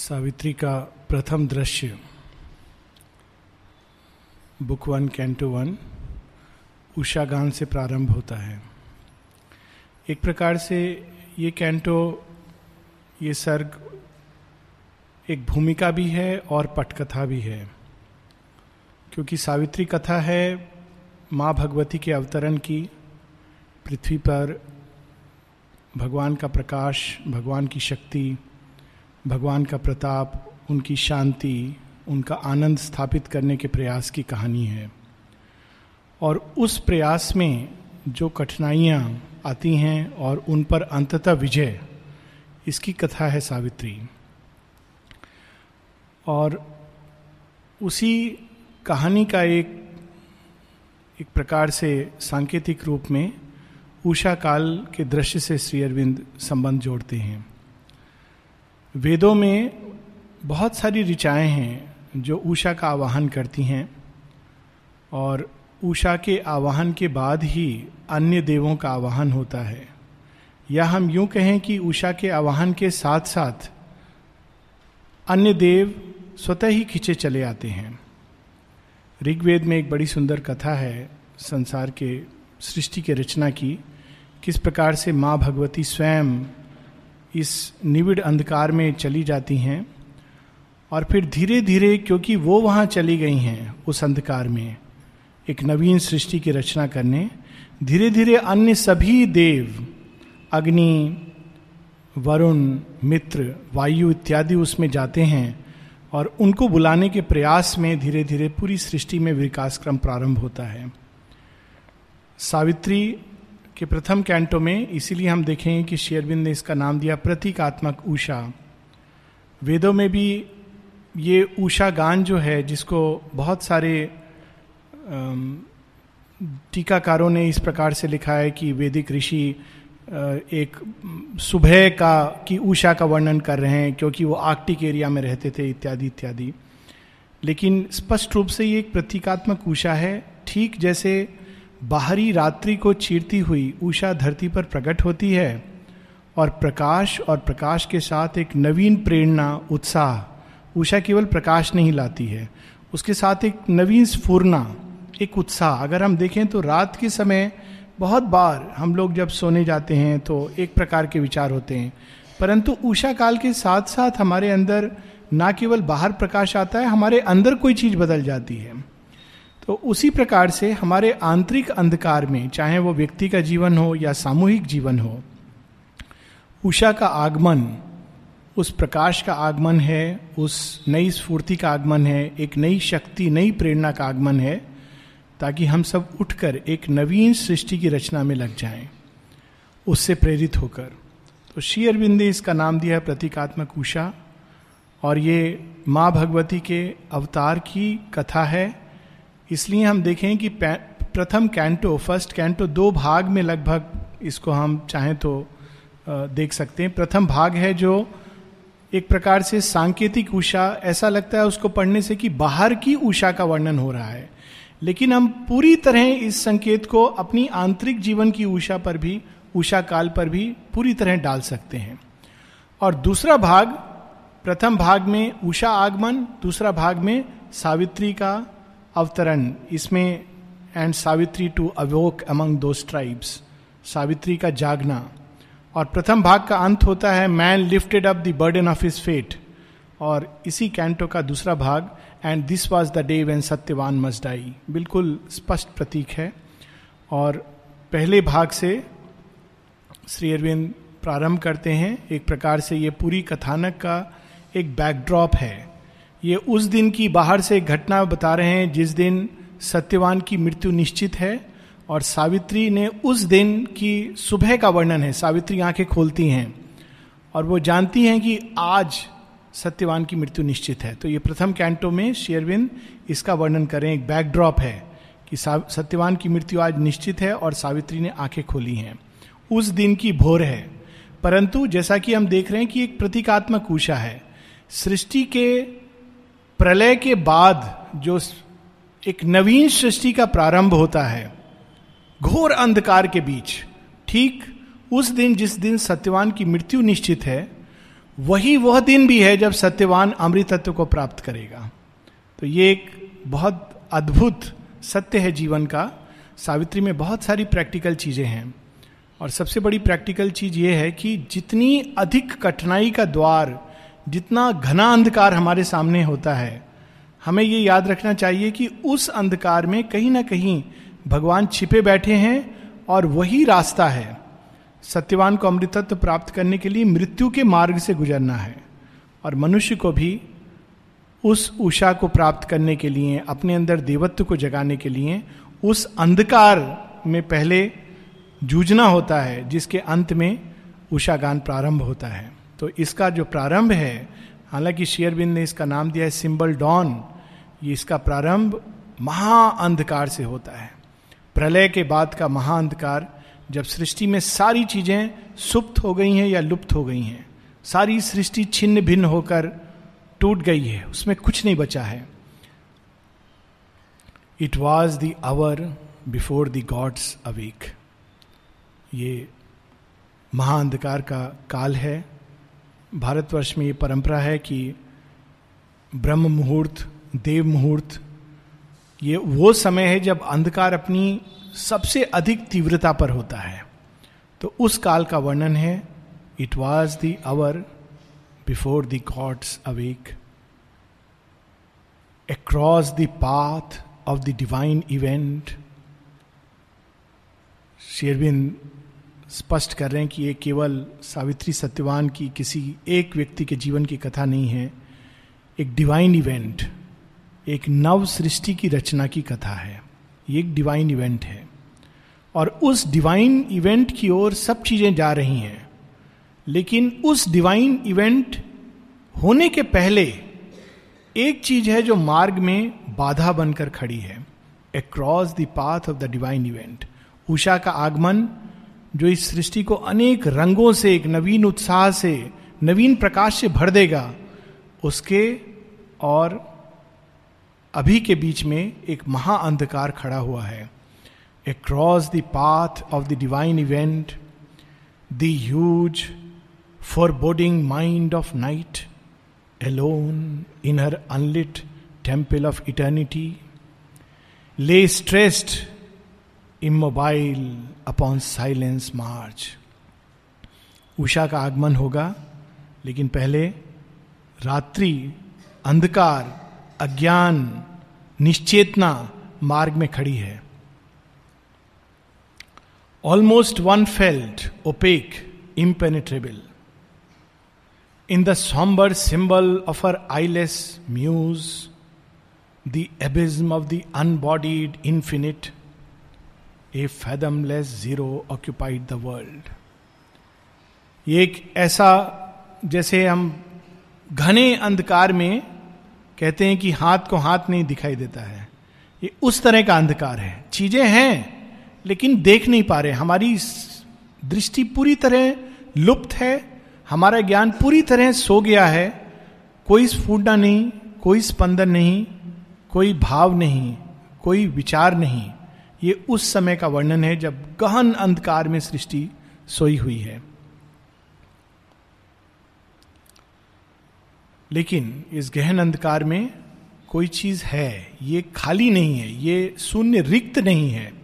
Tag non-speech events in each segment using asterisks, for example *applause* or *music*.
सावित्री का प्रथम दृश्य, बुक वन, कैंटो वन, उषा गान से प्रारंभ होता है। एक प्रकार से ये कैंटो, ये सर्ग एक भूमिका भी है और पटकथा भी है, क्योंकि सावित्री कथा है माँ भगवती के अवतरण की, पृथ्वी पर भगवान का प्रकाश, भगवान की शक्ति भगवान का प्रताप, उनकी शांति, उनका आनंद स्थापित करने के प्रयास की कहानी है। और उस प्रयास में जो कठिनाइयाँ आती हैं और उन पर अंततः विजय, इसकी कथा है सावित्री। और उसी कहानी का एक एक प्रकार से सांकेतिक रूप में उषा काल के दृश्य से श्री अरविंद संबंध जोड़ते हैं। वेदों में बहुत सारी ऋचाएँ हैं जो उषा का आवाहन करती हैं और उषा के आवाहन के बाद ही अन्य देवों का आवाहन होता है। या हम यूँ कहें कि उषा के आवाहन के साथ साथ अन्य देव स्वतः ही खींचे चले आते हैं। ऋग्वेद में एक बड़ी सुंदर कथा है संसार के सृष्टि के रचना की, किस प्रकार से माँ भगवती स्वयं इस निविड़ अंधकार में चली जाती हैं और फिर धीरे धीरे क्योंकि वो वहाँ चली गई हैं, उस अंधकार में, एक नवीन सृष्टि की रचना करने धीरे धीरे अन्य सभी देव, अग्नि, वरुण, मित्र, वायु इत्यादि उसमें जाते हैं और उनको बुलाने के प्रयास में धीरे धीरे पूरी सृष्टि में विकास क्रम प्रारंभ होता है। सावित्री कि प्रथम कैंटो में इसीलिए हम देखेंगे कि शेयरबिंद ने इसका नाम दिया प्रतीकात्मक ऊषा। वेदों में भी ये ऊषा गान जो है, जिसको बहुत सारे टीकाकारों ने इस प्रकार से लिखा है कि वैदिक ऋषि एक सुबह का, की ऊषा का वर्णन कर रहे हैं, क्योंकि वो आर्कटिक एरिया में रहते थे, इत्यादि इत्यादि। लेकिन स्पष्ट रूप से ये एक प्रतीकात्मक ऊषा है। ठीक जैसे बाहरी रात्रि को चीरती हुई उषा धरती पर प्रकट होती है और प्रकाश और प्रकाश के साथ एक नवीन प्रेरणा, उत्साह उषा केवल प्रकाश नहीं लाती है। उसके साथ एक नवीन स्फूर्णा, एक उत्साह। अगर हम देखें तो रात के समय बहुत बार हम लोग जब सोने जाते हैं तो एक प्रकार के विचार होते हैं। परंतु उषा काल के साथ साथ हमारे अंदर ना केवल बाहर प्रकाश आता है, हमारे अंदर कोई चीज़ बदल जाती है। तो उसी प्रकार से हमारे आंतरिक अंधकार में, चाहे वो व्यक्ति का जीवन हो या सामूहिक जीवन हो, उषा का आगमन, उस प्रकाश का आगमन है, उस नई स्फूर्ति का आगमन है, एक नई शक्ति, नई प्रेरणा का आगमन है, ताकि हम सब उठकर एक नवीन सृष्टि की रचना में लग जाएँ, उससे प्रेरित होकर। तो श्री अरविंद ने इसका नाम दिया है प्रतीकात्मक उषा, और ये माँ भगवती के अवतार की कथा है इसलिए हम देखें कि प्रथम कैंटो, फ़र्स्ट कैंटो दो भाग में लगभग इसको हम चाहें तो देख सकते हैं। प्रथम भाग है जो एक प्रकार से सांकेतिक उषा, ऐसा लगता है उसको पढ़ने से कि बाहर की उषा का वर्णन हो रहा है। लेकिन हम पूरी तरह इस संकेत को अपनी आंतरिक जीवन की उषा पर भी, उषा काल पर भी पूरी तरह डाल सकते हैं। और दूसरा भाग, प्रथम भाग में उषा आगमन, दूसरा भाग में सावित्री का अवतरण, इसमें and Savitri too awoke among those tribes Savitri का जागना। और प्रथम भाग का अंत होता है man lifted up the burden of his fate और इसी कैंटो का दूसरा भाग and this was the day when Satyavan must die बिल्कुल स्पष्ट प्रतीक है। और पहले भाग से श्री अरविंद प्रारंभ करते हैं। एक प्रकार से ये पूरी कथानक का एक बैकड्रॉप है। ये उस दिन की बाहर से घटना बता रहे हैं जिस दिन सत्यवान की मृत्यु निश्चित है और सावित्री ने उस दिन की सुबह का वर्णन है। सावित्री आँखें खोलती हैं और वो जानती हैं कि आज सत्यवान की मृत्यु निश्चित है। तो ये प्रथम कैंटो में शेयरविंद इसका वर्णन करें। एक बैकड्रॉप है कि सत्यवान की मृत्यु आज निश्चित है और सावित्री ने आँखें खोली हैं। उस दिन की भोर है। परंतु जैसा कि हम देख रहे हैं कि एक प्रतीकात्मक ऊषा है। सृष्टि के प्रलय के बाद जो एक नवीन सृष्टि का प्रारंभ होता है, घोर अंधकार के बीच, ठीक उस दिन जिस दिन सत्यवान की मृत्यु निश्चित है, वही वह दिन भी है जब सत्यवान अमृतत्व को प्राप्त करेगा। तो ये एक बहुत अद्भुत सत्य है जीवन का। सावित्री में बहुत सारी प्रैक्टिकल चीज़ें हैं। और सबसे बड़ी प्रैक्टिकल चीज़ ये है कि जितनी अधिक कठिनाई का द्वार जितना घना अंधकार हमारे सामने होता है, हमें ये याद रखना चाहिए कि उस अंधकार में कहीं ना कहीं भगवान छिपे बैठे हैं और वही रास्ता है। सत्यवान को अमृतत्व प्राप्त करने के लिए मृत्यु के मार्ग से गुजरना है और मनुष्य को भी उस उषा को प्राप्त करने के लिए, अपने अंदर देवत्व को जगाने के लिए उस अंधकार में पहले जूझना होता है, जिसके अंत में उषा गान प्रारंभ होता है। तो इसका जो प्रारंभ है, हालाँकि शेयरबिंद ने इसका नाम दिया है सिंबल डॉन, ये इसका प्रारंभ महाअंधकार से होता है। प्रलय के बाद का महाअंधकार जब सृष्टि में सारी चीज़ें सुप्त हो गई हैं या लुप्त हो गई हैं, सारी सृष्टि छिन्न भिन्न होकर टूट गई है, उसमें कुछ नहीं बचा है। It was the hour before the gods awake ये महाअंधकार का काल है भारतवर्ष में ये परंपरा है कि ब्रह्म मुहूर्त, देव मुहूर्त, ये वो समय है जब अंधकार अपनी सबसे अधिक तीव्रता पर होता है। तो उस काल का वर्णन है it was the hour before the gods awake across the path of the divine event Sherwin स्पष्ट कर रहे हैं कि ये केवल सावित्री सत्यवान की किसी एक व्यक्ति के जीवन की कथा नहीं है, एक डिवाइन इवेंट एक नव सृष्टि की रचना की कथा है। ये एक डिवाइन इवेंट है। और उस डिवाइन इवेंट की ओर सब चीज़ें जा रही हैं। लेकिन उस डिवाइन इवेंट होने के पहले एक चीज़ है जो मार्ग में बाधा बनकर खड़ी है। Across the path of the divine event Usha का आगमन जो इस सृष्टि को अनेक रंगों से, एक नवीन उत्साह से, नवीन प्रकाश से भर देगा, उसके और अभी के बीच में एक महाअंधकार खड़ा हुआ है। Across the path of the divine event the foreboding mind of night alone in her unlit temple of eternity lay stretched immobile upon silence marge Usha का आगमन होगा, लेकिन पहले रात्रि, अंधकार, अज्ञान, निश्चेतना मार्ग में खड़ी है। Almost one felt opaque impenetrable in the sombre symbol of her eyeless muse the abysm of the unbodied infinite a fathomless zero occupied the world. ये एक ऐसा, जैसे हम घने अंधकार में कहते हैं कि हाथ को हाथ नहीं दिखाई देता है। ये उस तरह का अंधकार है। चीज़ें हैं, लेकिन देख नहीं पा रहे। हमारी दृष्टि पूरी तरह लुप्त है। हमारा ज्ञान पूरी तरह सो गया है। कोई स्फूटना नहीं, कोई स्पंदन नहीं, कोई भाव नहीं, कोई विचार नहीं। ये उस समय का वर्णन है जब गहन अंधकार में सृष्टि सोई हुई है। लेकिन इस गहन अंधकार में कोई चीज़ है ये खाली नहीं है ये शून्य रिक्त नहीं है।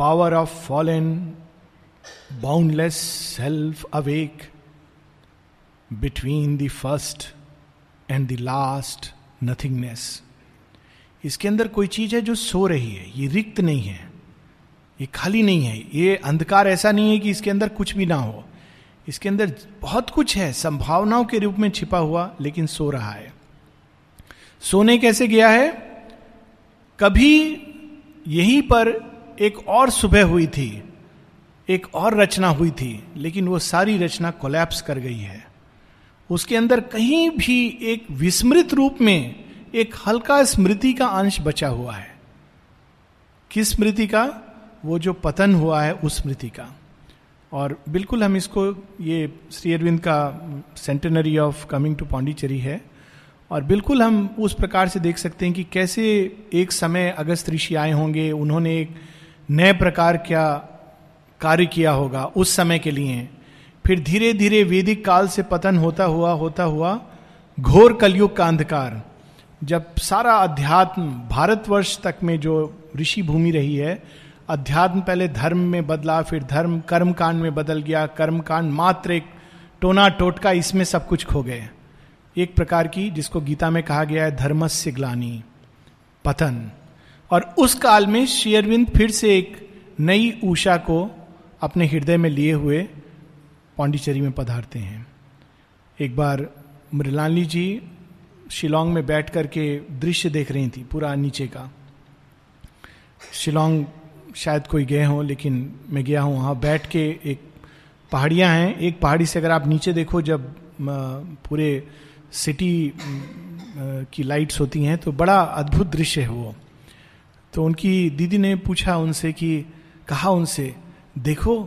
power of fallen, boundless self awake between the first and the last nothingness इसके अंदर कोई चीज़ है जो सो रही है, ये रिक्त नहीं है, ये खाली नहीं है, ये अंधकार ऐसा नहीं है कि इसके अंदर कुछ भी ना हो। इसके अंदर बहुत कुछ है, संभावनाओं के रूप में छिपा हुआ, लेकिन सो रहा है। सोने कैसे गया है? कभी यहीं पर एक और सुबह हुई थी, एक और रचना हुई थी, लेकिन वो सारी रचना कोलैप्स कर गई है। उसके अंदर कहीं भी एक विस्मृत रूप में एक हल्का स्मृति का अंश बचा हुआ है। किस स्मृति का? वो जो पतन हुआ है उस स्मृति का। और बिल्कुल हम इसको, ये श्री अरविंद का centenary of coming to Pondicherry है। और बिल्कुल हम उस प्रकार से देख सकते हैं कि कैसे एक समय अगस्त ऋषि आए होंगे, उन्होंने एक नए प्रकार क्या कार्य किया होगा उस समय के लिए। फिर धीरे धीरे वैदिक काल से पतन होता हुआ होता हुआ घोर कलयुग का अंधकार जब सारा अध्यात्म भारतवर्ष तक में जो ऋषि भूमि रही है, अध्यात्म पहले धर्म में बदला, फिर धर्म कर्म कांड में बदल गया कर्म कांड मात्र एक टोना टोटका इसमें सब कुछ खो गए। एक प्रकार की जिसको गीता में कहा गया है, धर्मस्य ग्लानी, पतन। और उस काल में शेयरविंद फिर से एक नई ऊषा को अपने हृदय में लिए हुए पांडिचेरी में पधारते हैं। एक बार मृलानी जी शिलोंग में बैठ करके दृश्य देख रही थी, पूरा नीचे का। शिलोंग शायद कोई गए हों, लेकिन मैं गया हूँ। वहाँ बैठ के एक पहाड़ियाँ हैं। एक पहाड़ी से अगर आप नीचे देखो, जब पूरे सिटी की लाइट्स होती हैं तो बड़ा अद्भुत दृश्य है वो। तो उनकी दीदी ने पूछा उनसे कि, कहा उनसे, देखो,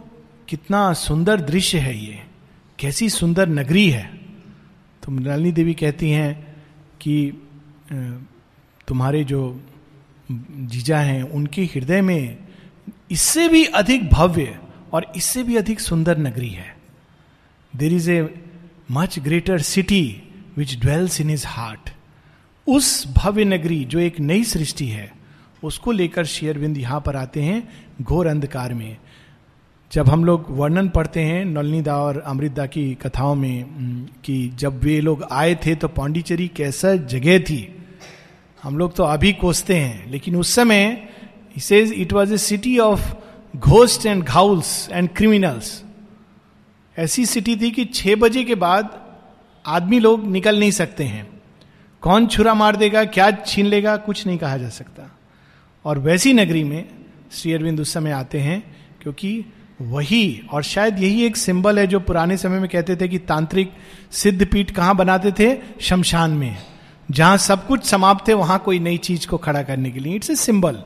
कितना सुंदर दृश्य है ये। कैसी सुंदर नगरी है। तो मृणालिनी देवी कहती हैं कि तुम्हारे जो जीजा हैं, उनके हृदय में इससे भी अधिक भव्य और इससे भी अधिक सुंदर नगरी है। There is a much greater city which dwells in its heart उस भव्य नगरी जो एक नई सृष्टि है, उसको लेकर शेयरबिंद यहाँ पर आते हैं घोर अंधकार में। जब हम लोग वर्णन पढ़ते हैं नलनीदा और अमृतदा की कथाओं में कि जब वे लोग आए थे तो पांडिचेरी कैसा जगह थी। हम लोग तो अभी कोसते हैं, लेकिन उस समय says it was a city of ghost and ghouls and criminals ऐसी सिटी थी कि छह बजे के बाद आदमी लोग निकल नहीं सकते हैं। कौन छुरा मार देगा, क्या छीन लेगा, कुछ नहीं कहा जा सकता। और वैसी नगरी में श्री अरविंद उस समय आते हैं, क्योंकि वही, और शायद यही एक सिंबल है जो पुराने समय में कहते थे कि तांत्रिक सिद्ध पीठ कहाँ बनाते थे? शमशान में। जहाँ सब कुछ समाप्त है, वहाँ कोई नई चीज़ को खड़ा करने के लिए। It's a symbol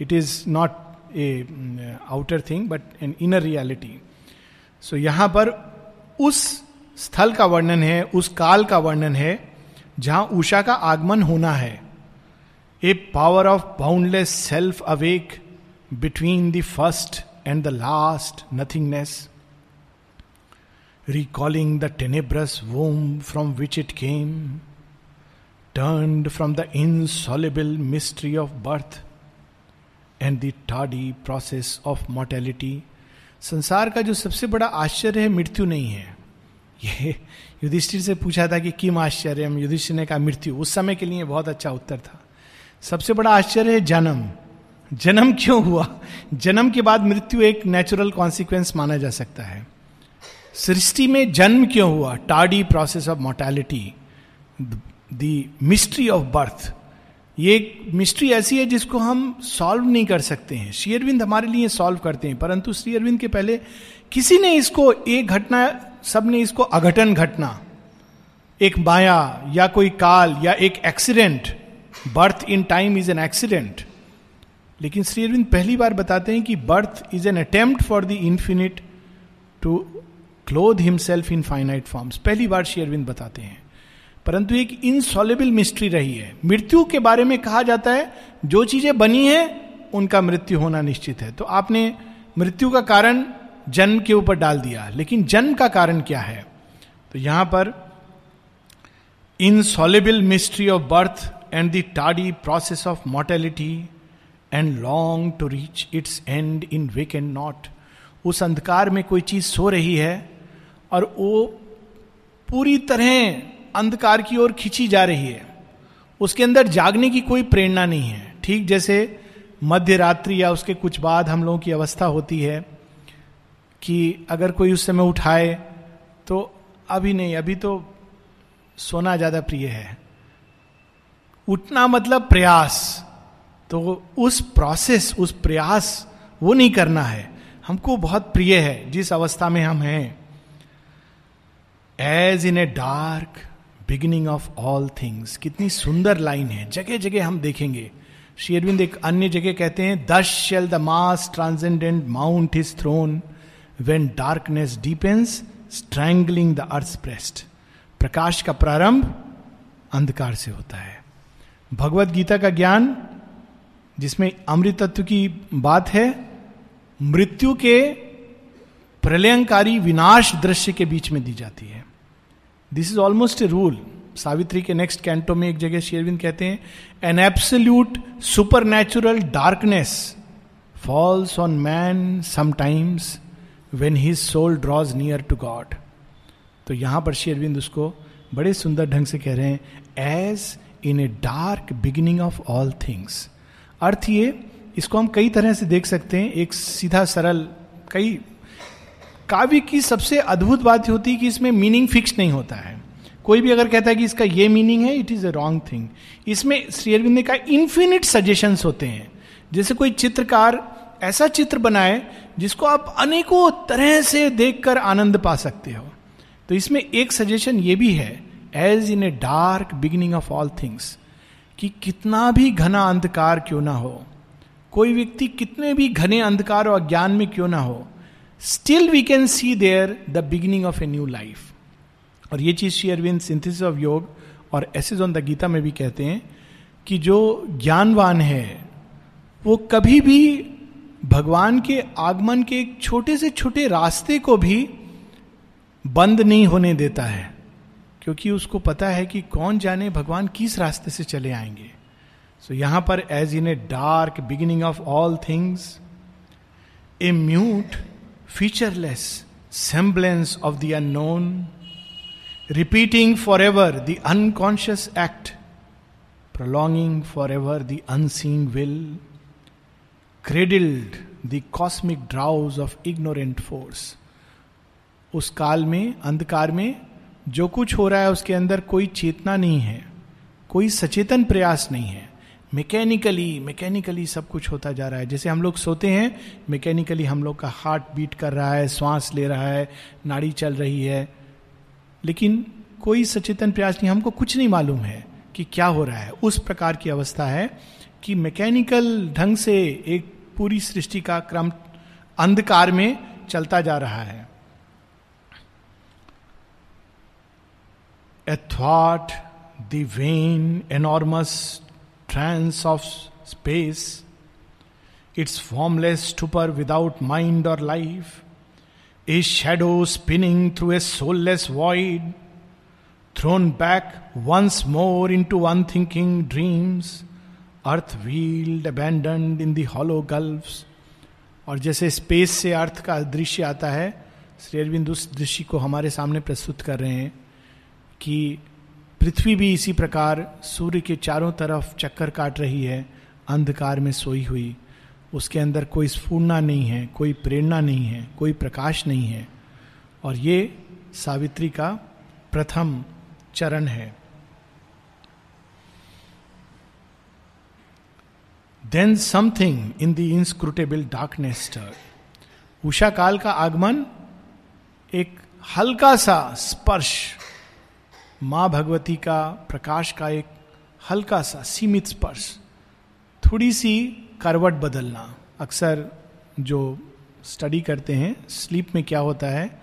it is not a outer thing but an inner reality so यहाँ पर उस स्थल का वर्णन है, उस काल का वर्णन है, जहाँ उषा का आगमन होना है। A power of boundless self awake between the first and the last nothingness, recalling the tenebrous womb from which it came, turned from the insoluble mystery of birth and the tardy process of mortality. संसार का जो सबसे बड़ा आश्चर्य है मृत्यु नहीं है ये युधिष्ठिर से पूछा था कि किम आश्चर्य युधिष्ठिर ने कहा मृत्यु उस समय के लिए बहुत अच्छा उत्तर था सबसे बड़ा आश्चर्य है जन्म जन्म क्यों हुआ? जन्म के बाद मृत्यु एक नेचुरल कॉन्सिक्वेंस माना जा सकता है। सृष्टि में जन्म क्यों हुआ? Tardy process of mortality the mystery of birth ये एक मिस्ट्री ऐसी है जिसको हम सॉल्व नहीं कर सकते हैं। श्री अरविंद हमारे लिए सॉल्व करते हैं, परंतु श्री अरविंद के पहले किसी ने इसको एक घटना, सबने इसको अघटन घटना, एक माया या कोई काल या एक accident birth in time is an accident लेकिन श्री अरविंद पहली बार बताते हैं कि birth is an attempt for the infinite to clothe himself in finite forms. पहली बार श्री अरविंद बताते हैं। परंतु एक इनसॉलेबल मिस्ट्री रही है। मृत्यु के बारे में कहा जाता है, जो चीज़ें बनी है, उनका मृत्यु होना निश्चित है। तो आपने मृत्यु का कारण जन्म के ऊपर डाल दिया। लेकिन जन्म का कारण क्या है? तो यहाँ पर insoluble mystery of birth and the Tadi process of mortality and long to reach its end in vacant nought उस अंधकार में कोई चीज़ सो रही है और वो पूरी तरह अंधकार की ओर खींची जा रही है। उसके अंदर जागने की कोई प्रेरणा नहीं है। ठीक जैसे मध्य रात्रि या उसके कुछ बाद हम लोगों की अवस्था होती है कि अगर कोई उस समय उठाए तो अभी नहीं, अभी तो सोना ज़्यादा प्रिय है। उठना मतलब प्रयास। तो उस प्रोसेस उस प्रयास, वो नहीं करना है। हमको बहुत प्रिय है, जिस अवस्था में हम हैं। As in a dark beginning of all things कितनी सुंदर लाइन है जगह जगह हम देखेंगे। श्री अरविंद एक अन्य जगह कहते हैं thus shall the mass transcendent mount its throne when darkness deepens strangling the earth breast प्रकाश का प्रारंभ अंधकार से होता है। भगवत गीता का ज्ञान जिसमें अमृत तत्व की बात है, मृत्यु के प्रलयंकारी विनाश दृश्य के बीच में दी जाती है। This is almost a rule Savitri के नेक्स्ट कैंटो में एक जगह शेरविंद कहते हैं an absolute supernatural darkness falls on man sometimes when his soul draws near to God तो यहाँ पर शेरविंद उसको बड़े सुंदर ढंग से कह रहे हैं as in a dark beginning of all things अर्थ ये, इसको हम कई तरह से देख सकते हैं। एक सीधा सरल, कई काव्य की सबसे अद्भुत बात होती है कि इसमें मीनिंग फिक्स नहीं होता है। कोई भी अगर कहता है कि इसका ये मीनिंग है it is a wrong thing इसमें श्री अरविंद ने कहा इन्फिनिट सजेशन होते हैं। जैसे कोई चित्रकार ऐसा चित्र बनाए, जिसको आप अनेकों तरह से देखकर आनंद पा सकते हो। तो इसमें एक सजेशन ये भी है as in a dark beginning of all things कि कितना भी घना अंधकार क्यों ना हो, कोई व्यक्ति कितने भी घने अंधकार और अज्ञान में क्यों ना हो still we can see there the beginning of a new life और ये चीज़ श्री अरविंद सिंथिस ऑफ़ योग और एसेज ऑन द गीता में भी कहते हैं कि जो ज्ञानवान है, वो कभी भी भगवान के आगमन के एक छोटे से छोटे रास्ते को भी बंद नहीं होने देता है। क्योंकि उसको पता है कि कौन जाने भगवान किस रास्ते से चले आएँगे। सो so, यहाँ पर as in a dark beginning of all things a mute featureless semblance of the unknown repeating for ever the unconscious act prolonging for ever the unseen will cradled the cosmic drowse of ignorant force उस काल में अंधकार में जो कुछ हो रहा है उसके अंदर कोई चेतना नहीं है, कोई सचेतन प्रयास नहीं है। मैकेनिकली मैकेनिकली सब कुछ होता जा रहा है। जैसे हम लोग सोते हैं मैकेनिकली हम लोग का हार्ट बीट कर रहा है, श्वास ले रहा है, नाड़ी चल रही है। लेकिन कोई सचेतन प्रयास नहीं, हमको कुछ नहीं मालूम है कि क्या हो रहा है। उस प्रकार की अवस्था है कि मैकेनिकल ढंग से एक पूरी सृष्टि का क्रम अंधकार में चलता जा रहा है। A thought, the vain, enormous trance of space, its formless stupor without mind or life, a shadow spinning through a soulless void, thrown back once more into unthinking dreams, earth wheeled abandoned in the hollow gulfs और जैसे space से अर्थ का दृश्य आता है श्री अरविंद उस दृश्य को हमारे सामने प्रस्तुत कर रहे हैं कि पृथ्वी भी इसी प्रकार सूर्य के चारों तरफ़ चक्कर काट रही है, अंधकार में सोई हुई। उसके अंदर कोई स्फूर्णा नहीं है, कोई प्रेरणा नहीं है, कोई प्रकाश नहीं है। और ये सावित्री का प्रथम चरण है। Then something in the inscrutable darkness Usha काल का आगमन एक हल्का सा स्पर्श माँ भगवती का प्रकाश का एक हल्का सा सीमित स्पर्श, थोड़ी सी करवट बदलना। अक्सर जो स्टडी करते हैं स्लीप में क्या होता है,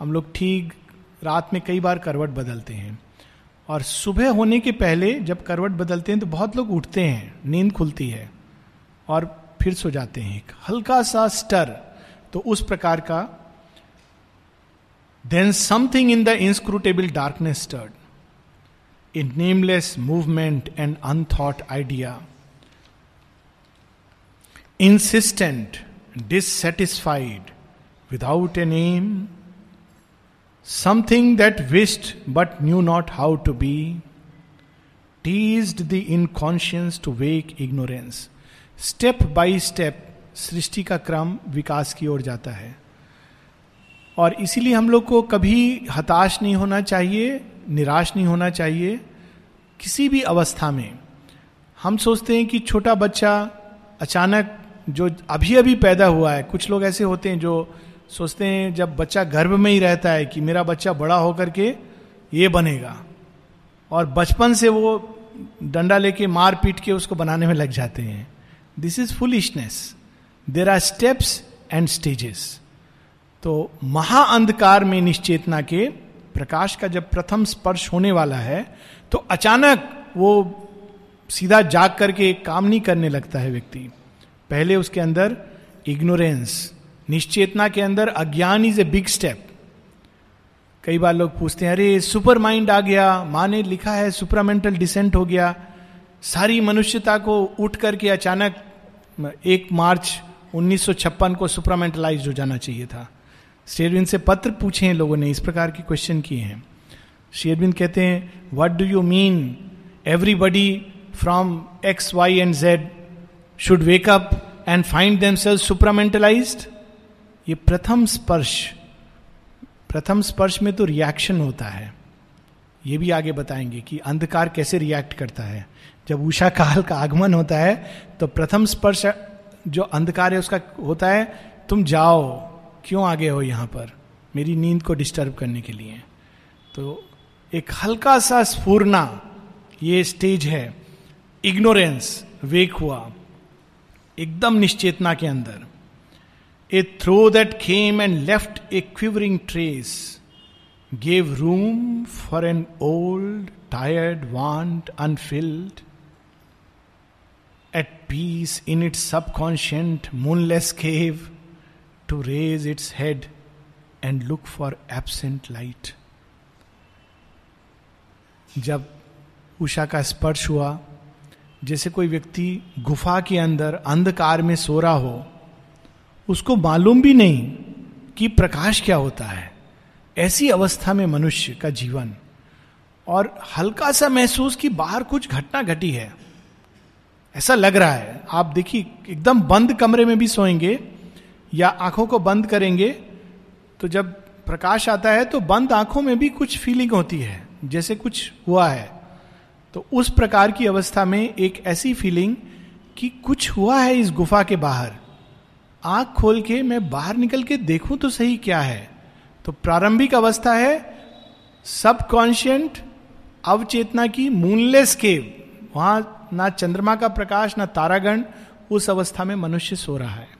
हम लोग ठीक रात में कई बार करवट बदलते हैं। और सुबह होने के पहले जब करवट बदलते हैं तो बहुत लोग उठते हैं, नींद खुलती है और फिर सो जाते हैं। एक हल्का सा स्टर तो उस प्रकार का then something in the inscrutable darkness stirred. In nameless movement and unthought idea. Insistent, dissatisfied, without a name. Something that wished but knew not how to be. Teased the inconscience to wake ignorance. Step by step सृष्टि का क्रम विकास की ओर जाता है और इसीलिए हम लोग को कभी हताश नहीं होना चाहिए, निराश नहीं होना चाहिए किसी भी अवस्था में। हम सोचते हैं कि छोटा बच्चा अचानक जो अभी अभी पैदा हुआ है, कुछ लोग ऐसे होते हैं जो सोचते हैं जब बच्चा गर्भ में ही रहता है कि मेरा बच्चा बड़ा होकर के ये बनेगा और बचपन से वो डंडा लेके मार पीट के उसको बनाने में लग जाते हैं। This is foolishness there are steps and stages तो महाअंधकार में निश्चेतना के प्रकाश का जब प्रथम स्पर्श होने वाला है तो अचानक वो सीधा जाग करके काम नहीं करने लगता है व्यक्ति। पहले उसके अंदर इग्नोरेंस निश्चेतना के अंदर अज्ञान इज़ ए बिग स्टेप कई बार लोग पूछते हैं, अरे सुपर माइंड आ गया, माँ ने लिखा है सुपरामेंटल डिसेंट हो गया। सारी मनुष्यता को उठ करके अचानक एक मार्च 1956 को सुपरामेंटलाइज हो जाना चाहिए था। शेरविंद से पत्र पूछे हैं लोगों ने, इस प्रकार के क्वेश्चन किए हैं। शेरविंद कहते हैं what do you mean everybody from X Y and Z should wake up and find themselves supramentalise ये प्रथम स्पर्श प्रथम स्पर्श में तो रिएक्शन होता है। ये भी आगे बताएँगे कि अंधकार कैसे रिएक्ट करता है। जब उषा काल का आगमन होता है तो प्रथम स्पर्श जो अंधकार है, उसका होता है, तुम जाओ क्यों आगे हो यहाँ पर? मेरी नींद को डिस्टर्ब करने के लिए। तो एक हल्का सा स्फूर्णा, ये स्टेज है। इग्नोरेंस वेक हुआ। एकदम निश्चेतना के अंदर। A throb that came and left a quivering trace gave room for an old tired want unfilled at peace in its subconscient moonless cave to raise its head and look for absent light जब उषा का स्पर्श हुआ, जैसे कोई व्यक्ति गुफा के अंदर अंधकार में सो रहा हो, उसको मालूम भी नहीं कि प्रकाश क्या होता है। ऐसी अवस्था में मनुष्य का जीवन और हल्का सा महसूस कि बाहर कुछ घटना घटी है। ऐसा लग रहा है। आप देखिए, एकदम बंद कमरे में भी सोएँगे या आँखों को बंद करेंगे तो जब प्रकाश आता है तो बंद आँखों में भी कुछ फीलिंग होती है, जैसे कुछ हुआ है। तो उस प्रकार की अवस्था में एक ऐसी फीलिंग कि कुछ हुआ है इस गुफा के बाहर। आँख खोल के मैं बाहर निकल के देखूँ तो सही क्या है? तो प्रारंभिक अवस्था है सब कॉन्शियंट अवचेतना की मूनलेस के वहाँ ना चंद्रमा का प्रकाश, ना तारागण, उस अवस्था में मनुष्य सो रहा है।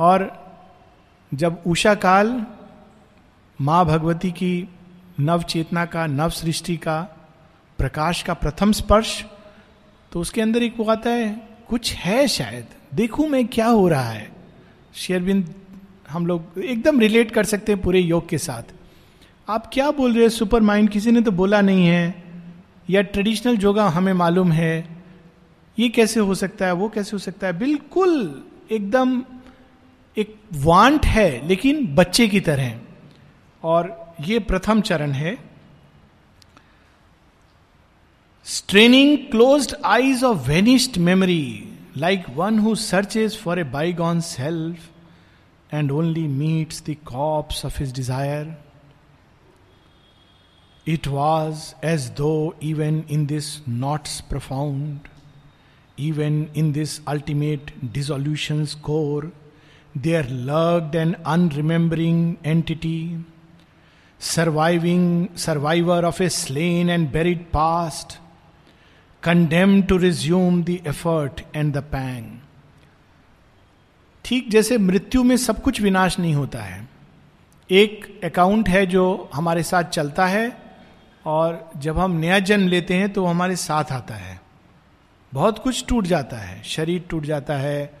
और जब उषा काल माँ भगवती की नव चेतना का, नव सृष्टि का, प्रकाश का प्रथम स्पर्श तो उसके अंदर एक वो आता है, कुछ है शायद, देखू मैं क्या हो रहा है। शेरबिंद, हम लोग एकदम रिलेट कर सकते हैं पूरे योग के साथ। आप क्या बोल रहे हैं, सुपर माइंड, किसी ने तो बोला नहीं है, या ट्रेडिशनल योगा हमें मालूम है, ये कैसे हो सकता है, वो कैसे हो सकता है? बिल्कुल एकदम एक वांट है, लेकिन बच्चे की तरह और ये प्रथम चरण है। Straining close eyes of vanished memory like one who searches for a bygone self and only meets the corpse of his desire it was as though even in this nought's profound even in this ultimate dissolution core there lurked an unremembering entity, surviving survivor of a slain and buried past, condemned to resume the effort and the pang. ठीक जैसे मृत्यु में सब कुछ विनाश नहीं होता है एक अकाउंट है जो हमारे साथ चलता है और जब हम नया जन्म लेते हैं तो हमारे साथ आता है बहुत कुछ टूट जाता है शरीर टूट जाता है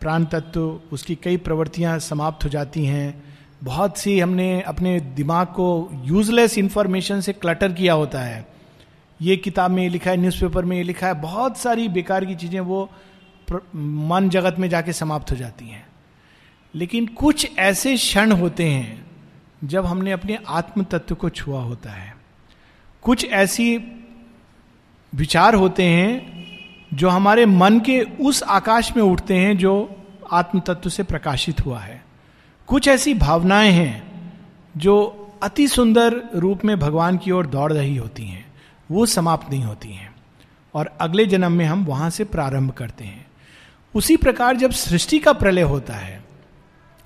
प्राण तत्व उसकी कई प्रवृत्तियाँ समाप्त हो जाती हैं। बहुत सी हमने अपने दिमाग को यूजलेस इंफॉर्मेशन से क्लटर किया होता है। ये किताब में ये लिखा है न्यूज़पेपर में ये लिखा है, बहुत सारी बेकार की चीज़ें वो मन जगत में जाके समाप्त हो जाती हैं। लेकिन कुछ ऐसे क्षण होते हैं, जब हमने अपने आत्म तत्व को छुआ होता है। कुछ ऐसी विचार होते हैं जो हमारे मन के उस आकाश में उठते हैं जो आत्म तत्व से प्रकाशित हुआ है। कुछ ऐसी भावनाएँ हैं जो अति सुंदर रूप में भगवान की ओर दौड़ रही होती हैं। वो समाप्त नहीं होती हैं और अगले जन्म में हम वहाँ से प्रारंभ करते हैं। उसी प्रकार जब सृष्टि का प्रलय होता है,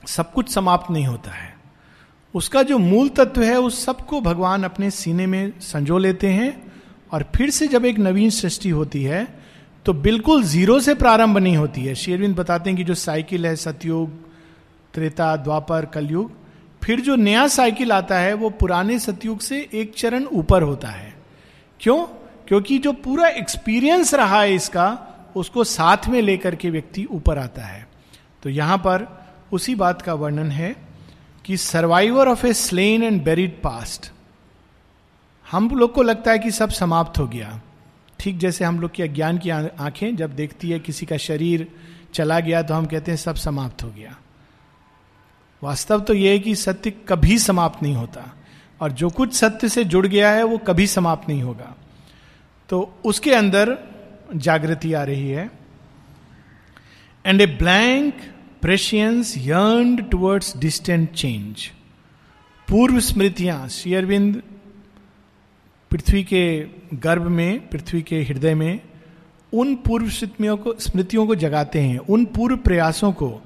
सब कुछ समाप्त नहीं होता है। उसका जो मूल तत्व है, उस सबको भगवान अपने सीने में संजो लेते हैं और फिर से जब एक नवीन सृष्टि होती है तो बिल्कुल ज़ीरो से प्रारंभ नहीं होती है। शेरविंद बताते हैं कि जो साइकिल है, सतयुग, त्रेता, द्वापर, कलयुग, फिर जो नया साइकिल आता है, वो पुराने सतयुग से एक चरण ऊपर होता है। क्यों? क्योंकि जो पूरा एक्सपीरियंस रहा है इसका, उसको साथ में लेकर के व्यक्ति ऊपर आता है। तो यहाँ पर उसी बात का वर्णन है कि survivor of a slain and buried past हम लोग को लगता है कि सब समाप्त हो गया। ठीक जैसे हम लोग की अज्ञान की आँखें जब देखती है किसी का शरीर चला गया तो हम कहते हैं सब समाप्त हो गया। वास्तव तो यह है कि सत्य कभी समाप्त नहीं होता और जो कुछ सत्य से जुड़ गया है वो कभी समाप्त नहीं होगा। तो उसके अंदर जागृति आ रही है। And a blank prescience yearn towards distant change पूर्व स्मृतियाँ शेयरविंद पृथ्वी के गर्भ में, पृथ्वी के हृदय में, उन पूर्व स्मृतियों को स्मृतियों को जगाते हैं, उन पूर्व प्रयासों को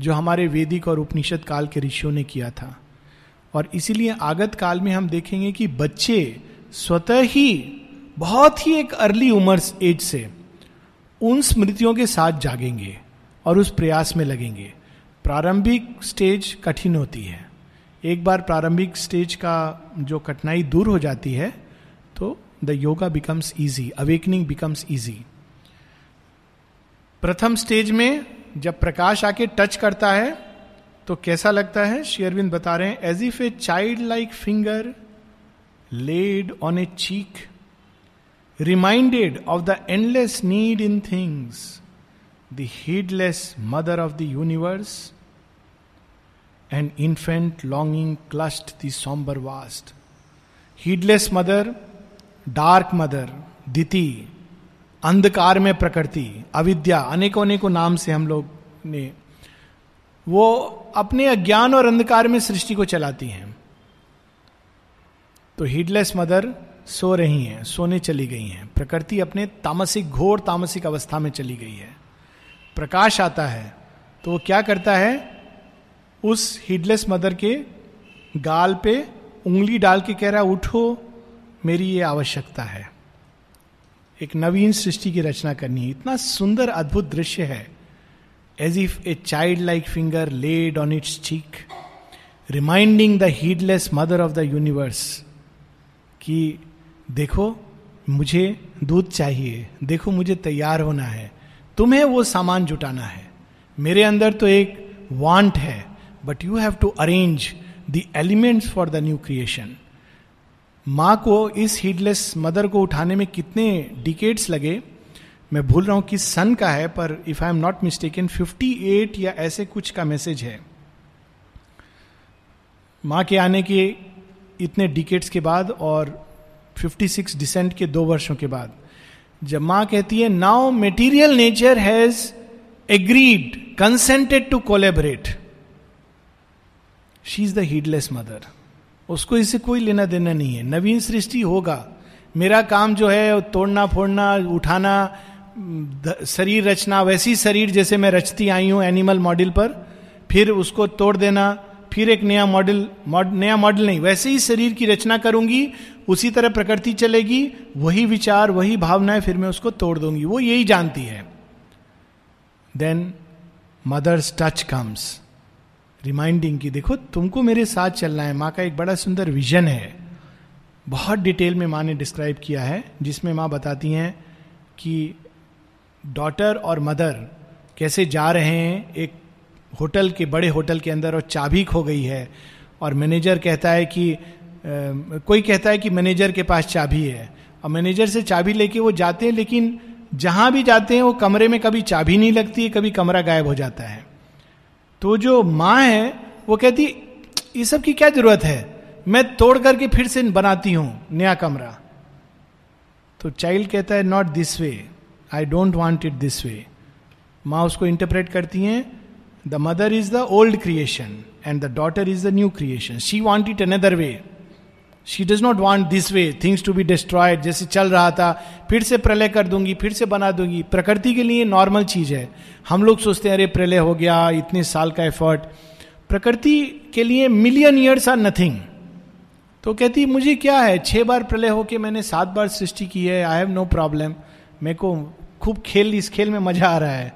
जो हमारे वेदिक और उपनिषद काल के ऋषियों ने किया था। और इसीलिए आगत काल में हम देखेंगे कि बच्चे स्वतः ही बहुत ही एक अर्ली उम्र एज से उन स्मृतियों के साथ जागेंगे और उस प्रयास में लगेंगे। प्रारंभिक स्टेज कठिन होती है। एक बार प्रारंभिक स्टेज का जो कठिनाई दूर हो जाती है the yoga becomes easy awakening becomes easy प्रथम स्टेज में जब प्रकाश आके टच करता है तो कैसा लगता है? शेयरविंद बता रहे हैं as if a child like finger laid on a cheek reminded of the endless need in things the heedless mother of the universe and infant longing clutched the sombre vast heedless mother dark mother Diti अंधकार में प्रकृति अविद्या अनेकों अनेकों नाम से हम लोग ने वो अपने अज्ञान और अंधकार में सृष्टि को चलाती हैं तो हीडलेस मदर सो रही हैं सोने चली गई हैं प्रकृति अपने तामसिक घोर तामसिक अवस्था में चली गई है प्रकाश आता है तो वो क्या करता है उस हीडलेस मदर के गाल पे उंगली डाल के कह रहा उठो मेरी ये आवश्यकता है। एक नवीन सृष्टि की रचना करनी है। इतना सुंदर, अद्भुत दृश्य है। As if a child like finger laid on its cheek reminding the heedless mother of the universe कि, देखो, मुझे दूध चाहिए। देखो, मुझे तैयार होना है। तुम्हें वो सामान जुटाना है। मेरे अंदर तो एक वांट है but you have to arrange the elements for the new creation माँ को इस हीडलेस मदर को उठाने में कितने डिकेट्स लगे, मैं भूल रहा हूँ कि सन का है, पर if I am not mistaken 58 या ऐसे कुछ का मैसेज है। माँ के आने के इतने डिकेट्स के बाद और 56 डिसेंट के दो वर्षों के बाद, जब माँ कहती है now material nature has agreed consented to collaborate she is the heedless mother उसको इससे कोई लेना देना नहीं है। नवीन सृष्टि होगा। मेरा काम जो है, तोड़ना, फोड़ना, उठाना शरीर रचना, वैसी शरीर जैसे मैं रचती आई हूँ एनिमल मॉडल पर, फिर उसको तोड़ देना, फिर एक नया मॉडल नया मॉडल नहीं, वैसे ही शरीर की रचना करूँगी, उसी तरह प्रकृति चलेगी, वही विचार, वही भावनाएँ फिर मैं उसको तोड़ दूँगी। वो यही जानती है। Then mother's touch comes reminding की देखो तुमको मेरे साथ चलना है माँ का एक बड़ा सुंदर विजन है। बहुत डिटेल में माँ ने डिस्क्राइब किया है जिसमें माँ बताती हैं कि डॉटर और मदर कैसे जा रहे हैं एक होटल के बड़े होटल के अंदर और चाबी खो गई है। और मैनेजर कहता है कि आ, कोई कहता है कि मैनेजर के पास चाबी है। और मैनेजर से चाबी लेके वो जाते हैं लेकिन जहाँ भी जाते हैं वो कमरे में कभी चाबी नहीं लगती है कभी कमरा गायब हो जाता है। तो जो माँ है, वो कहती, ये सब की क्या ज़रूरत है? मैं तोड़ करके फिर से बनाती हूँ, नया कमरा. तो चाइल्ड कहता है not this way I don't want it this way माँ उसको इंटरप्रेट करती हैं the mother is the old creation and the daughter is the new creation she want it another way she does not want this way things to be destroyed जैसे चल रहा था, फिर से प्रलय कर दूँगी, फिर से बना दूँगी। प्रकृति के लिए नॉर्मल चीज़ है। हम लोग सोचते हैं, अरे प्रलय हो गया, इतने साल का एफर्ट प्रकृति के लिए मिलियन ईयर्स आर नथिंग तो कहती, मुझे क्या है? छह बार प्रलय होके मैंने सात बार सृष्टि की है आई हैव नो प्रॉब्लम मेरे को खूब खेल, इस खेल में मज़ा आ रहा है।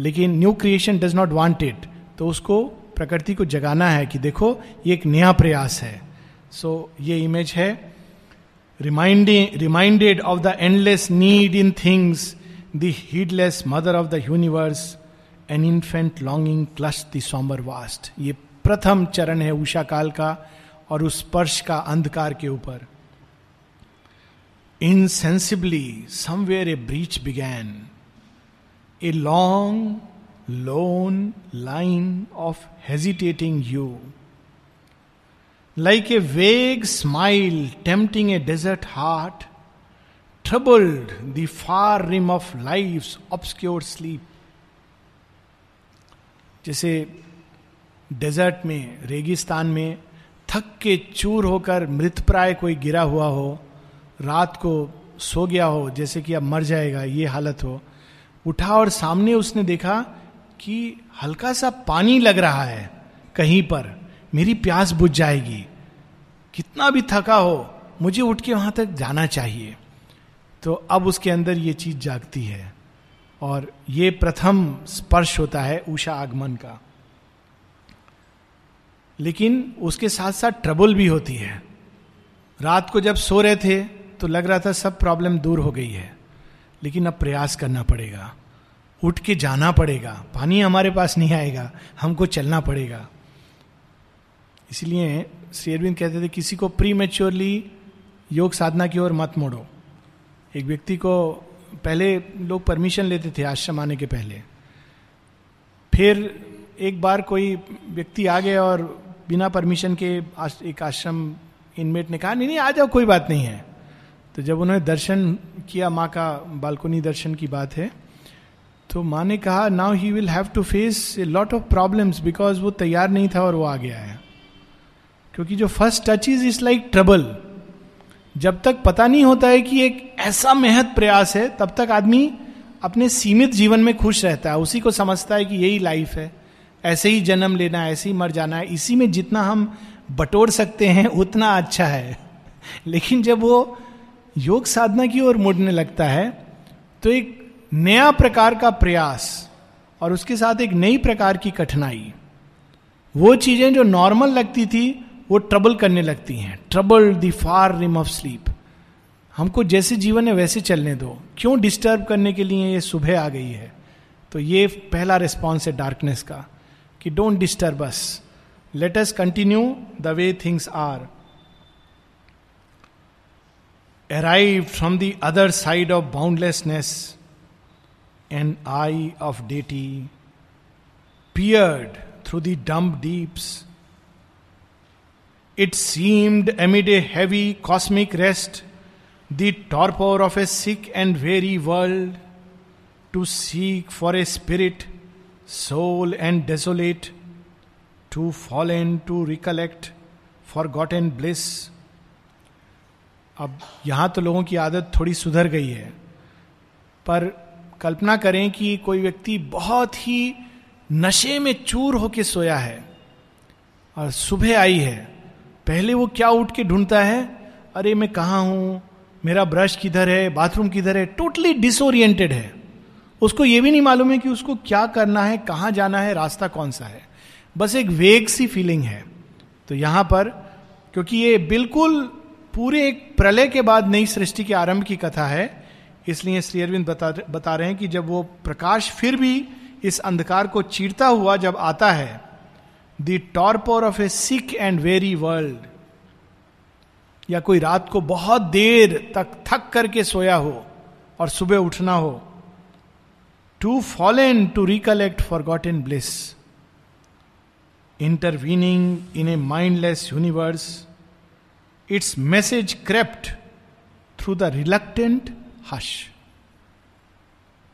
लेकिन new creation does not want it तो उसको प्रकृति को जगाना है कि देखो, ये एक नया प्रयास है। सो ये इमेज है reminding reminded of the endless need in things the heedless mother of the universe an infant longing clutched the sombre vast ये प्रथम चरण है उषा काल का और उस स्पर्श का अंधकार के ऊपर। Insensibly somewhere a breach began a long lone line of hesitating hue like a vague smile tempting a desert heart troubled the far rim of life obscure sleep जैसे डेजर्ट में, रेगिस्तान में थक के चूर होकर मृत प्राय कोई गिरा हुआ हो, रात को सो गया हो, जैसे कि अब मर जाएगा, ये हालत हो। उठा और सामने उसने देखा कि हल्का सा पानी लग रहा है कहीं पर। मेरी प्यास बुझ जाएगी। कितना भी थका हो, मुझे उठ के वहाँ तक जाना चाहिए। तो अब उसके अंदर ये चीज़ जागती है। और ये प्रथम स्पर्श होता है उषा आगमन का। लेकिन उसके साथ साथ ट्रबल भी होती है। रात को जब सो रहे थे तो लग रहा था सब प्रॉब्लम दूर हो गई है। लेकिन अब प्रयास करना पड़ेगा। उठ के जाना पड़ेगा। पानी हमारे पास नहीं आएगा। हमको चलना पड़ेगा। इसलिए श्री अरविंद कहते थे, किसी को प्री मेच्योरली योग साधना की ओर मत मोड़ो। एक व्यक्ति को पहले लोग परमिशन लेते थे आश्रम आने के पहले। फिर एक बार कोई व्यक्ति आ गया और बिना परमिशन के एक आश्रम इनमेट ने कहा, नहीं नहीं, आ जाओ, कोई बात नहीं है। तो जब उन्होंने दर्शन किया, माँ का बालकोनी दर्शन की बात है तो माँ ने कहा now he will have to face a lot of problems because वो तैयार नहीं था और वो आ गया है। क्योंकि जो first touch is is like trouble जब तक पता नहीं होता है कि एक ऐसा मेहत प्रयास है, तब तक आदमी अपने सीमित जीवन में खुश रहता है। उसी को समझता है कि यही लाइफ है। ऐसे ही जन्म लेना है, ऐसे ही मर जाना है। इसी में जितना हम बटोर सकते हैं, उतना अच्छा है। *laughs* लेकिन जब वो योग साधना की ओर मुड़ने लगता है तो एक नया प्रकार का प्रयास और उसके साथ एक नई प्रकार की कठिनाई, वो चीज़ें जो नॉर्मल लगती थी वो ट्रबल करने लगती हैं। Trouble the far rim of sleep हमको जैसे जीवन है वैसे चलने दो। क्यों डिस्टर्ब करने के लिए ये सुबह आ गई है? तो ये पहला रिस्पॉन्स है डार्कनेस का, कि don't disturb us let us continue the way things are arrive from the other side of boundlessness and eye of deity peered through the dumb deeps it seemed amid a heavy cosmic rest the torpor of a sick and weary world to seek for a spirit soul and desolate, to fallen, to recollect, forgotten bliss. अब यहाँ तो लोगों की आदत थोड़ी सुधर गई है पर कल्पना करें कि कोई व्यक्ति बहुत ही नशे में चूर होके सोया है और सुबह आई है पहले वो क्या उठ के ढूंढता है? अरे, मैं कहा हूँ? मेरा ब्रश किधर है? बाथरूम किधर है? टोटली डिसोरिएंटेड है। उसको ये भी नहीं मालूम है कि उसको क्या करना है, कहाँ जाना है, रास्ता कौन सा है। बस एक वेग सी फीलिंग है। तो यहाँ पर, क्योंकि ये बिल्कुल पूरे एक प्रलय के बाद नई सृष्टि के आरंभ की कथा है, इसलिए श्री अरविंद बता बता रहे हैं कि जब वो प्रकाश फिर भी इस अंधकार को चीरता हुआ जब आता है the torpor of a sick and weary world या कोई रात को बहुत देर तक थक करके सोया हो और सुबह उठना हो too fallen to recollect forgotten bliss intervening in a mindless universe its message crept through the reluctant hush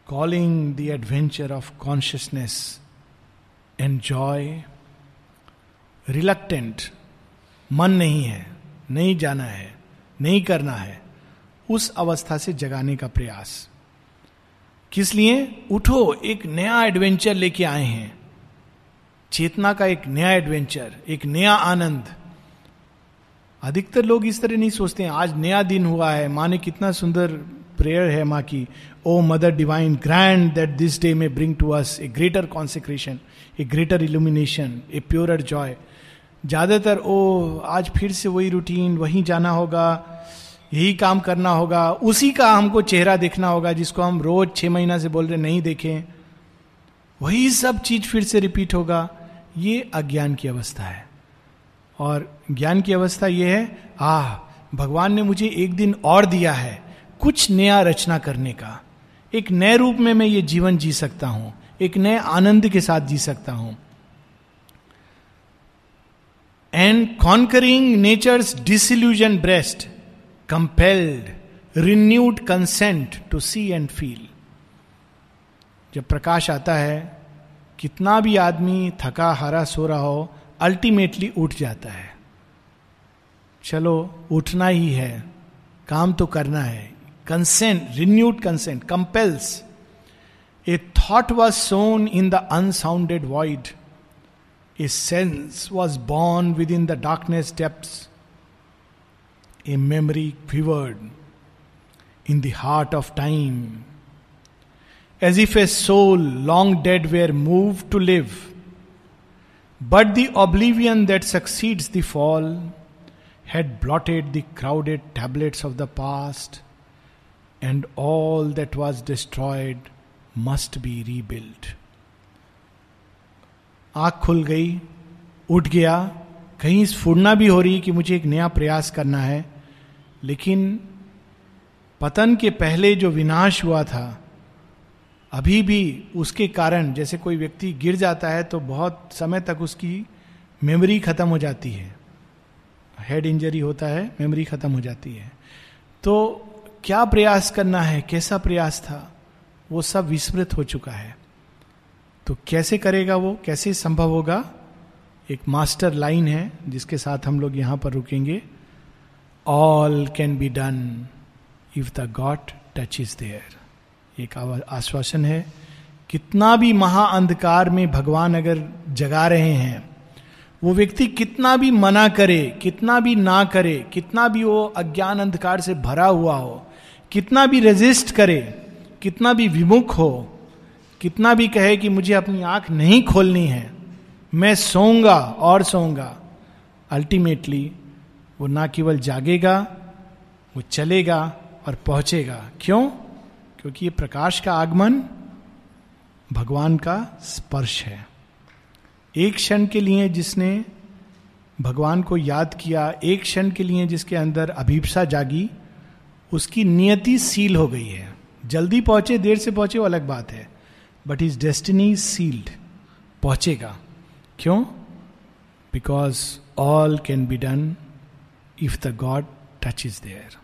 calling the adventure of consciousness and joy reluctant. मन नहीं है, नहीं जाना है, नहीं करना है, उस अवस्था से जगाने का प्रयास। किस लिए? उठो, एक नया एडवेंचर लेके आए हैं। चेतना का एक नया एडवेंचर एक नया आनंद। अधिकतर लोग इस तरह नहीं सोचते हैं, आज नया दिन हुआ है, माँ ने कितना सुंदर प्रेयर है माँ की। O mother divine grant that this day may bring to us a greater consecration a greater illumination a pure joy ज़्यादातर, ओ, आज फिर से वही रूटीन वहीं जाना होगा, यही काम करना होगा, उसी का हमको चेहरा देखना होगा, जिसको हम रोज छह महीना से बोल रहे नहीं देखें। वही सब चीज़ फिर से रिपीट होगा। ये अज्ञान की अवस्था है। और ज्ञान की अवस्था यह है, आह, भगवान ने मुझे एक दिन और दिया है, कुछ नया रचना करने का। एक नए रूप में मैं ये जीवन जी सकता हूँ, एक नए आनंद के साथ जी सकता हूँ। And conquering nature's disillusioned breast compelled renewed consent to see and feel जब प्रकाश आता है, कितना भी आदमी थका, हारा, सो रहा हो अल्टीमेटली उठ जाता है। चलो, उठना ही है, काम तो करना है। Consent renewed consent compels a thought was sown in the unsounded void A sense was born within the darkness depths. A memory quivered in the heart of time. As if a soul long dead were moved to live. But the oblivion that succeeds the fall had blotted the crowded tablets of the past, and all that was destroyed must be rebuilt. आँख खुल गई, उठ गया। कहीं स्फुड़ना भी हो रही कि मुझे एक नया प्रयास करना है। लेकिन पतन के पहले जो विनाश हुआ था, अभी भी उसके कारण जैसे कोई व्यक्ति गिर जाता है तो बहुत समय तक उसकी मेमोरी खत्म हो जाती है। हेड इंजरी होता है, मेमोरी खत्म हो जाती है। तो क्या प्रयास करना है? कैसा प्रयास था? वो सब विस्मृत हो चुका है। तो कैसे करेगा वो? कैसे संभव होगा? एक मास्टर लाइन है जिसके साथ हम लोग यहाँ पर रुकेंगे। All can be done if the God touch is there एक आश्वासन है। कितना भी महाअंधकार में भगवान अगर जगा रहे हैं, वो व्यक्ति कितना भी मना करे, कितना भी ना करे, कितना भी वो अज्ञान अंधकार से भरा हुआ हो, कितना भी रेजिस्ट करे, कितना भी विमुख हो कितना भी कहे कि मुझे अपनी आँख नहीं खोलनी है, मैं सोऊँगा और सोऊँगा। अल्टीमेटली वो ना केवल जागेगा, वो चलेगा और पहुंचेगा। क्यों? क्योंकि ये प्रकाश का आगमन भगवान का स्पर्श है। एक क्षण के लिए जिसने भगवान को याद किया, एक क्षण के लिए जिसके अंदर अभिप्सा जागी, उसकी नियति सील हो गई है। जल्दी पहुँचे, देर से पहुँचे, वो अलग बात है। बट इज़ डेस्टिनी सील्ड पहुंचेगा। क्यों? Because all can be done if the God touch is there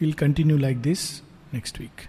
We'll continue like this next week.